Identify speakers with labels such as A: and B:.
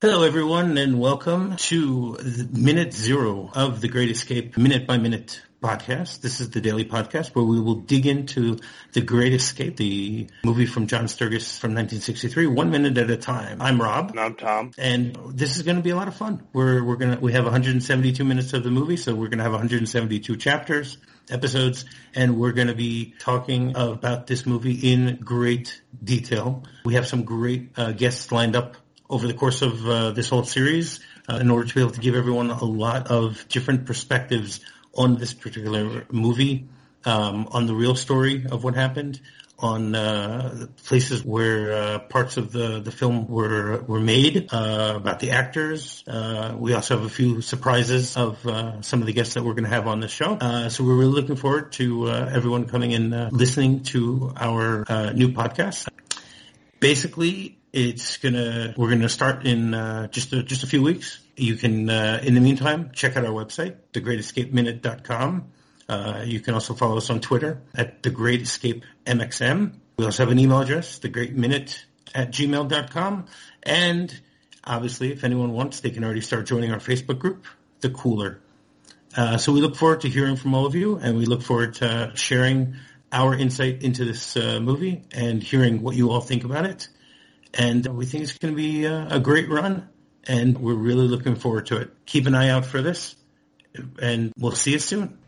A: Hello, everyone, and welcome to minute zero of the Great Escape Minute by Minute podcast. This is the daily podcast where we will dig into the Great Escape, the movie from John Sturges from 1963, one minute at a time. I'm Rob.
B: And I'm Tom.
A: And this is going to be a lot of fun. We're, we're going to, we have 172 minutes of the movie, so we're going to have 172 chapters, episodes, and we're going to be talking about this movie in great detail. We have some great uh, guests lined up over the course of uh, this whole series uh, in order to be able to give everyone a lot of different perspectives on this particular movie, um, on the real story of what happened, on uh, places where uh, parts of the, the film were were made, uh, about the actors. Uh, we also have a few surprises of uh, some of the guests that we're going to have on the show. Uh, so we're really looking forward to everyone coming and listening to our new podcast. Basically, it's gonna we're gonna start in just a, just a few weeks. You can, in the meantime, check out our website, thegreatescapeminute.com. Uh, you can also follow us on Twitter at The Great Escape MXM. We also have an email address, thegreatminute at gmail.com. And obviously, if anyone wants, they can already start joining our Facebook group, The Cooler. Uh, so we look forward to hearing from all of you, and we look forward to sharing our insight into this uh, movie and hearing what you all think about it. And we think it's going to be a, a great run, and we're really looking forward to it. Keep an eye out for this, and we'll see you soon.